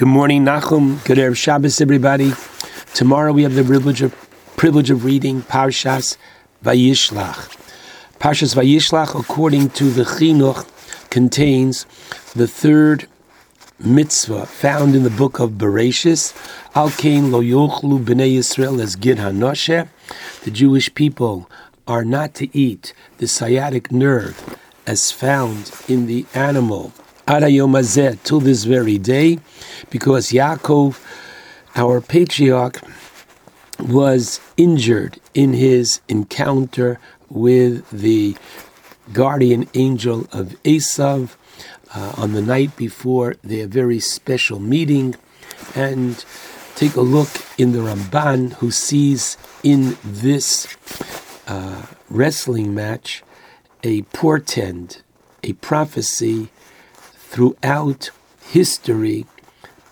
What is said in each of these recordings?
Good morning, Nachum. Good Erev Shabbos, everybody. Tomorrow we have the privilege of, privilege of reading Parshas Vayishlach. Parshas Vayishlach, according to the Chinuch, contains the third mitzvah found in the book of Bereshis. Al Kain lo yochlu b'nei Yisrael as gid hanoshe. The Jewish people are not to eat the sciatic nerve as found in the animal Adayom till this very day, because Yaakov, our patriarch, was injured in his encounter with the guardian angel of Esav uh, on the night before their very special meeting. And take a look in the Ramban, who sees in this uh, wrestling match a portend, a prophecy throughout history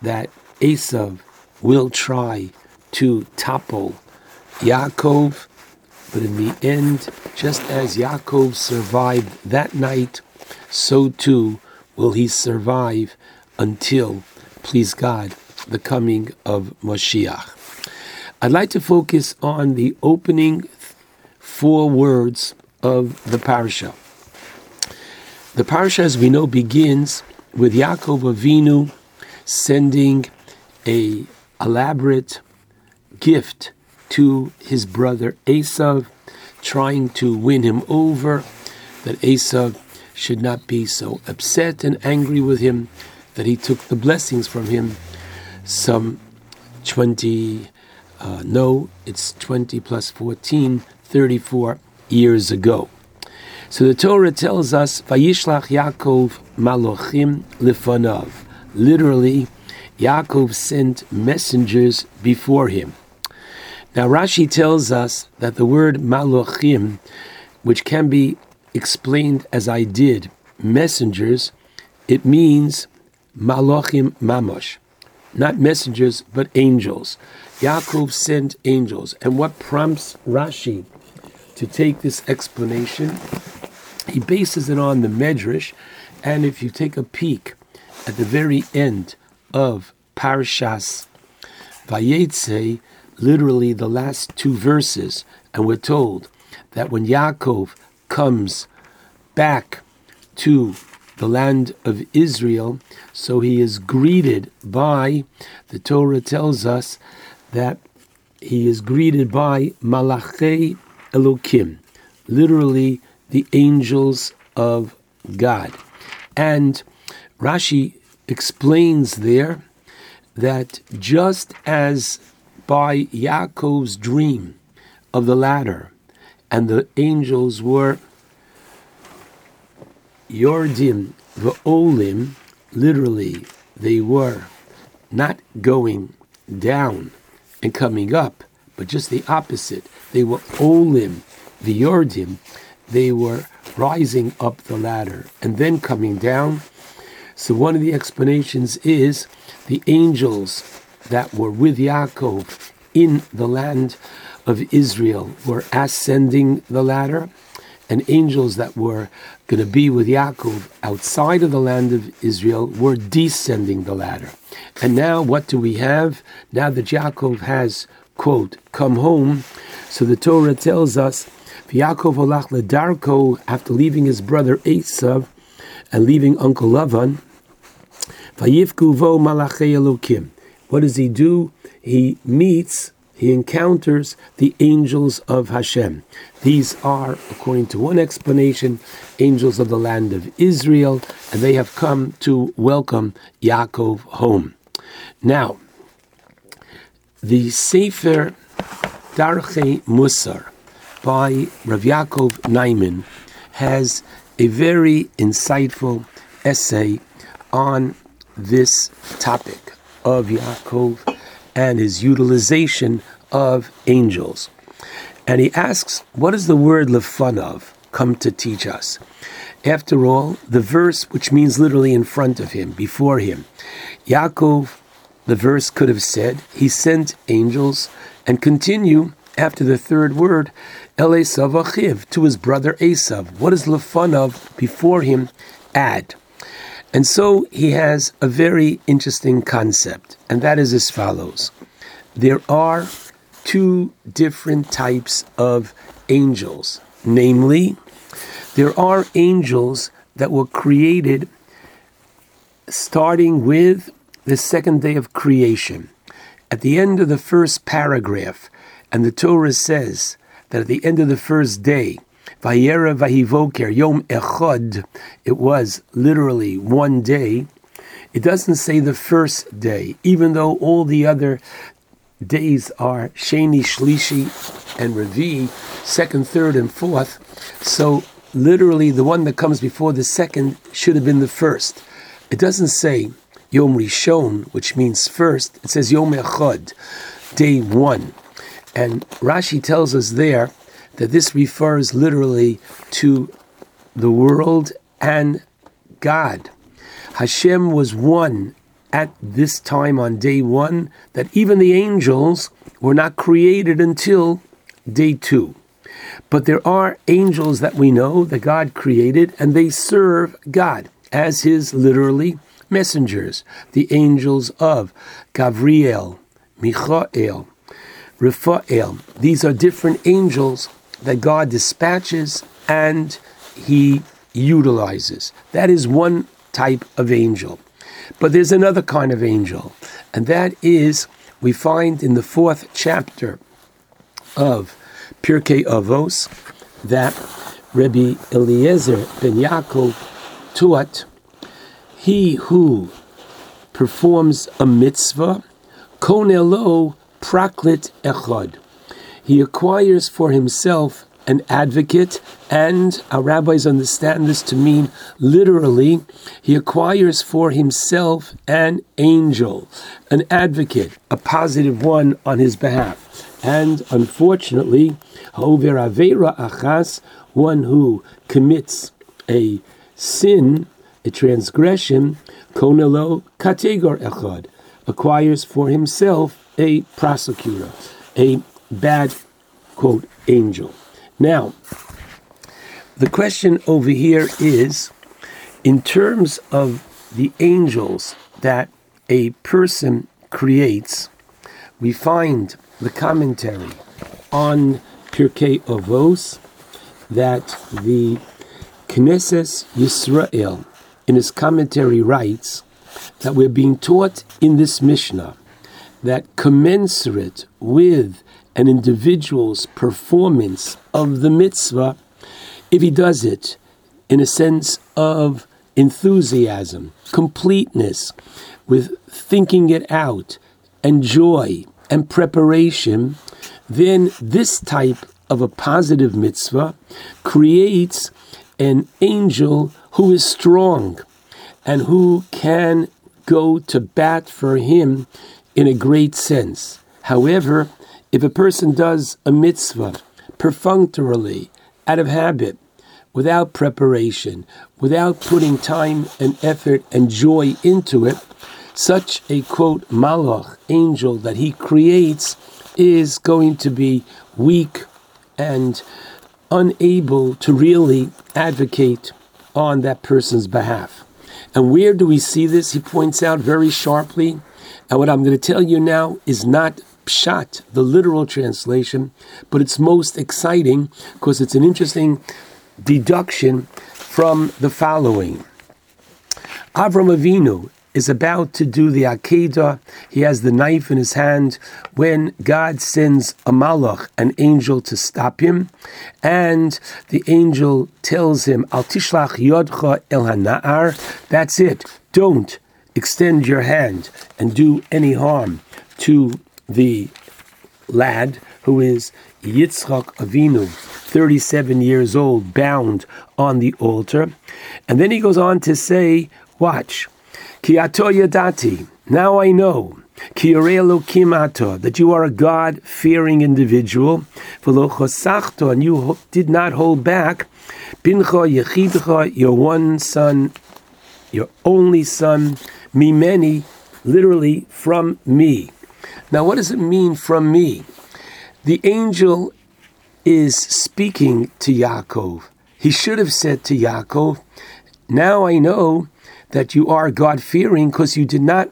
that Esav will try to topple Yaakov, but in the end, just as Yaakov survived that night, so too will he survive until, please God, the coming of Moshiach. I'd like to focus on the opening four words of the parasha. The parsha, as we know, begins with Yaakov Avinu sending a elaborate gift to his brother Esav, trying to win him over, that Esav should not be so upset and angry with him that he took the blessings from him some 20, uh, no, it's 20 plus 14, 34 years ago. So the Torah tells us, Vayishlach Yaakov Malochim Lifanav. Literally, Yaakov sent messengers before him. Now Rashi tells us that the word Malochim, which can be explained as I did, messengers, it means Malochim Mamosh. Not messengers, but angels. Yaakov sent angels. And what prompts Rashi to take this explanation he bases it on the Medrash, and if you take a peek at the very end of Parashas Vayetze, literally the last two verses, and we're told that when Yaakov comes back to the land of Israel, so he is greeted by, the Torah tells us that he is greeted by Malachei Elokim, literally the angels of God. And Rashi explains there that just as by Yaakov's dream of the ladder, and the angels were Yordim V'olim, literally, they were not going down and coming up, but just the opposite. They were Olim, the Yordim, they were rising up the ladder and then coming down. So one of the explanations is the angels that were with Yaakov in the land of Israel were ascending the ladder, and angels that were going to be with Yaakov outside of the land of Israel were descending the ladder. And now what do we have? Now that Yaakov has, quote, come home, so the Torah tells us Yaakov Olach Ledarko, after leaving his brother Esav and leaving Uncle Lavan. What does he do? He meets, he encounters the angels of Hashem. These are, according to one explanation, angels of the land of Israel, and they have come to welcome Yaakov home. Now, the Sefer Darchei Musar, by Rav Yaakov Naiman has a very insightful essay on this topic of Yaakov and his utilization of angels. And he asks, what does the word lefanav come to teach us? After all, the verse, which means literally in front of him, before him, Yaakov, the verse could have said, he sent angels, and continue after the third word, El Esav Achiv, to his brother Esav. What does Lefanav before him add? And so he has a very interesting concept, and that is as follows There are two different types of angels, namely, there are angels that were created starting with the second day of creation. At the end of the first paragraph, and the Torah says that at the end of the first day, Vayera Vahivoker, Yom Echad, it was literally one day. It doesn't say the first day, even though all the other days are Sheni, Shlishi, and Revi, second, third, and fourth. So literally the one that comes before the second should have been the first. It doesn't say Yom Rishon, which means first. It says Yom Echad, day one. And Rashi tells us there that this refers literally to the world and God. Hashem was one at this time on day one, that even the angels were not created until day two. But there are angels that we know that God created, and they serve God as his literally messengers, the angels of Gabriel, Michael, Raphael. These are different angels that God dispatches and he utilizes. That is one type of angel. But there's another kind of angel, and that is we find in the fourth chapter of Pirkei Avos that Rabbi Eliezer ben Yaakov taught he who performs a mitzvah, konelo praklit echad he acquires for himself an advocate, and our rabbis understand this to mean literally, he acquires for himself an angel, an advocate, a positive one on his behalf. And unfortunately, Hover Avera Achas, one who commits a sin, a transgression, Konelo Kategor Echad, acquires for himself a prosecutor, a bad, quote, angel. Now, the question over here is in terms of the angels that a person creates, we find the commentary on Pirkei Avos that the Knesset Yisrael in his commentary writes that we're being taught in this Mishnah that commensurate with an individual's performance of the mitzvah if he does it in a sense of enthusiasm, completeness, with thinking it out, and joy and preparation, then this type of a positive mitzvah creates an angel who is strong and who can go to bat for him in a great sense. However, if a person does a mitzvah perfunctorily, out of habit, without preparation, without putting time and effort and joy into it, such a quote malach angel that he creates is going to be weak and unable to really advocate on that person's behalf. And where do we see this? He points out very sharply. And what I'm going to tell you now is not pshat, the literal translation, but it's most exciting because it's an interesting deduction from the following. Avram Avinu is about to do the Akedah. He has the knife in his hand when God sends a malach, an angel, to stop him. And the angel tells him, Al tishlach yodcha el hana'ar. That's it. Don't extend your hand and do any harm to the lad who is Yitzchak Avinu, 37 years old, bound on the altar. And then he goes on to say, Watch, Ki ato yadati, now I know. That you are a God fearing individual, and you did not hold back. Pincha Yechidcha, your one son, your only son, mimeni, literally from me. Now, what does it mean from me? The angel is speaking to Yaakov. He should have said to Yaakov, Now I know that you are God fearing because you did not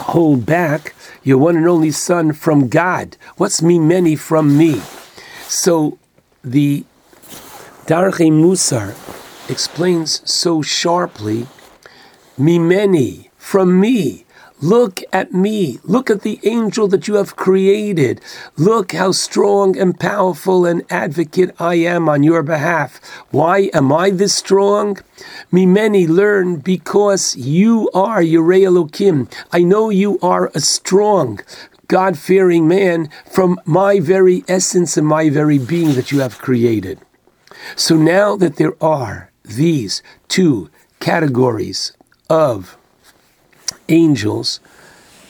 hold back your one and only son from God. What's mimeni from me? So the Darche Musar explains so sharply, mimeni from me. Look at me. Look at the angel that you have created. Look how strong and powerful an advocate I am on your behalf. Why am I this strong? Mimeni learn because you are Yirei. I know you are a strong, God fearing man from my very essence and my very being that you have created. So now that there are these two categories of angels,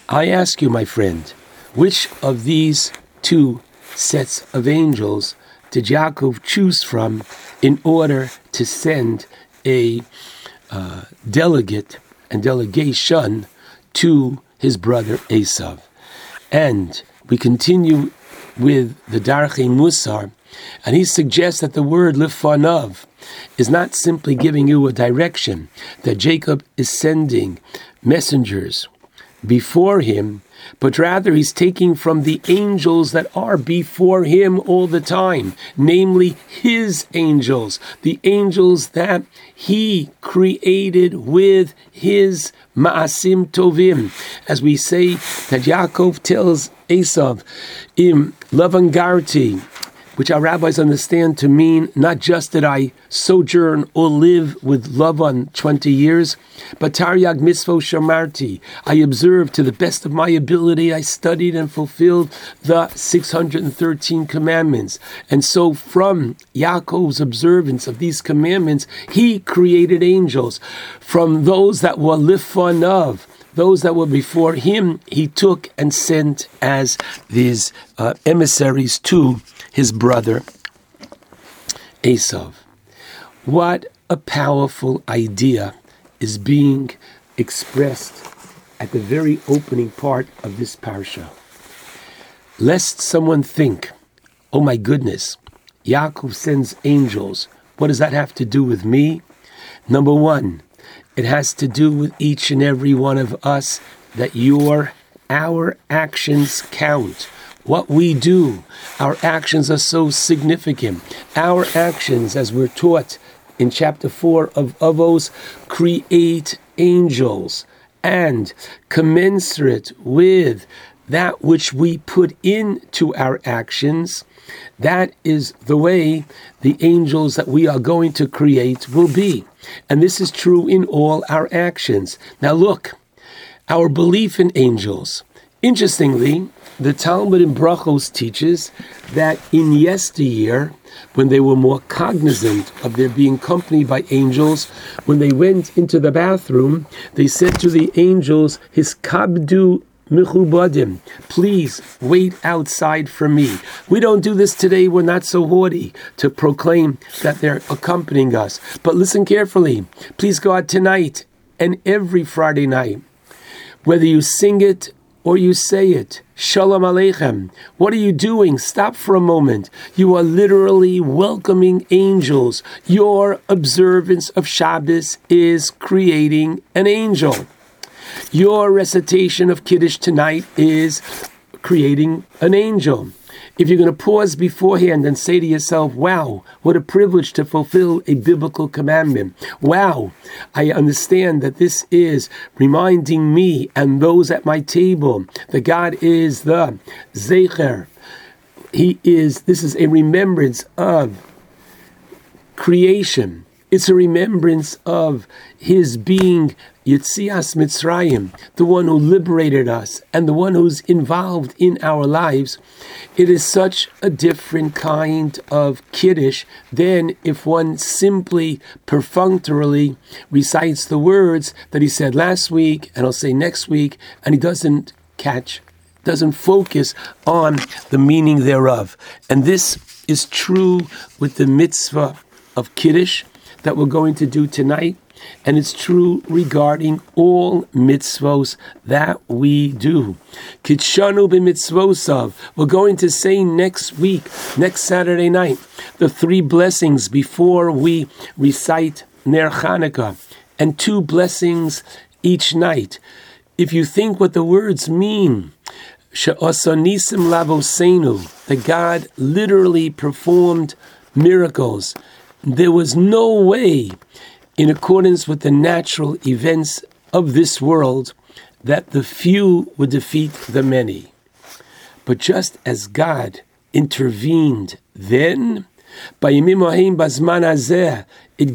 I ask you, my friend, which of these two sets of angels did Yaakov choose from in order to send a uh, delegate and delegation to his brother Esav? And we continue with the Darche Musar, and he suggests that the word lifanav is not simply giving you a direction, that Jacob is sending messengers before him, but rather he's taking from the angels that are before him all the time, namely his angels, the angels that he created with his ma'asim tovim. As we say that Yaakov tells Esav, im Lavan garti, which our rabbis understand to mean not just that I sojourn or live with Lavan 20 years, but Taryag Mitzvos Shamarti. I observed to the best of my ability, I studied and fulfilled the 613 commandments. And so from Yaakov's observance of these commandments, he created angels. From those that were lifanav, those that were before him, he took and sent as these uh, emissaries to his brother Esav. What a powerful idea is being expressed at the very opening part of this parsha. Lest someone think, oh my goodness, Yaakov sends angels. What does that have to do with me? Number one, it has to do with each and every one of us that your, our actions count. What we do, our actions are so significant. Our actions, as we're taught in chapter 4 of Avos, create angels and commensurate with that which we put into our actions, that is the way the angels that we are going to create will be. And this is true in all our actions. Now, look, our belief in angels. Interestingly, the Talmud in Brachos teaches that in yesteryear, when they were more cognizant of their being accompanied by angels, when they went into the bathroom, they said to the angels, His Michubadim, please wait outside for me. We don't do this today. We're not so haughty to proclaim that they're accompanying us. But listen carefully. Please go out tonight and every Friday night, whether you sing it or you say it, Shalom Aleichem. What are you doing? Stop for a moment. You are literally welcoming angels. Your observance of Shabbos is creating an angel. Your recitation of Kiddush tonight is creating an angel. If you're going to pause beforehand and say to yourself, wow, what a privilege to fulfill a biblical commandment. Wow, I understand that this is reminding me and those at my table that God is the Zecher. He is, this is a remembrance of creation. It's a remembrance of his being Yitzias Mitzrayim, the one who liberated us and the one who's involved in our lives, it is such a different kind of Kiddush than if one simply perfunctorily recites the words that he said last week and I'll say next week, and he doesn't catch, doesn't focus on the meaning thereof. And this is true with the mitzvah of Kiddush that we're going to do tonight and it's true regarding all mitzvos that we do. Kidshanu b'mitzvosav. We're going to say next week, next Saturday night, the three blessings before we recite Ner Chanukah. and two blessings each night. If you think what the words mean, She'osanisim lavosenu, the God literally performed miracles. There was no way, in accordance with the natural events of this world, that the few would defeat the many. But just as God intervened then, by it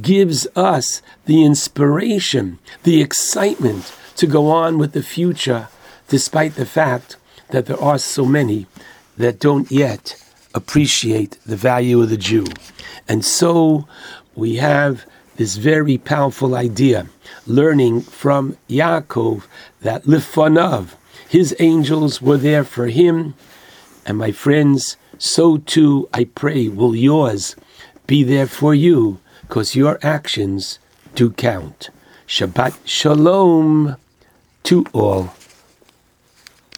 gives us the inspiration, the excitement to go on with the future, despite the fact that there are so many that don't yet appreciate the value of the Jew. And so we have this very powerful idea, learning from Yaakov that Lifanav, his angels were there for him. And my friends, so too, I pray, will yours be there for you, because your actions do count. Shabbat Shalom to all.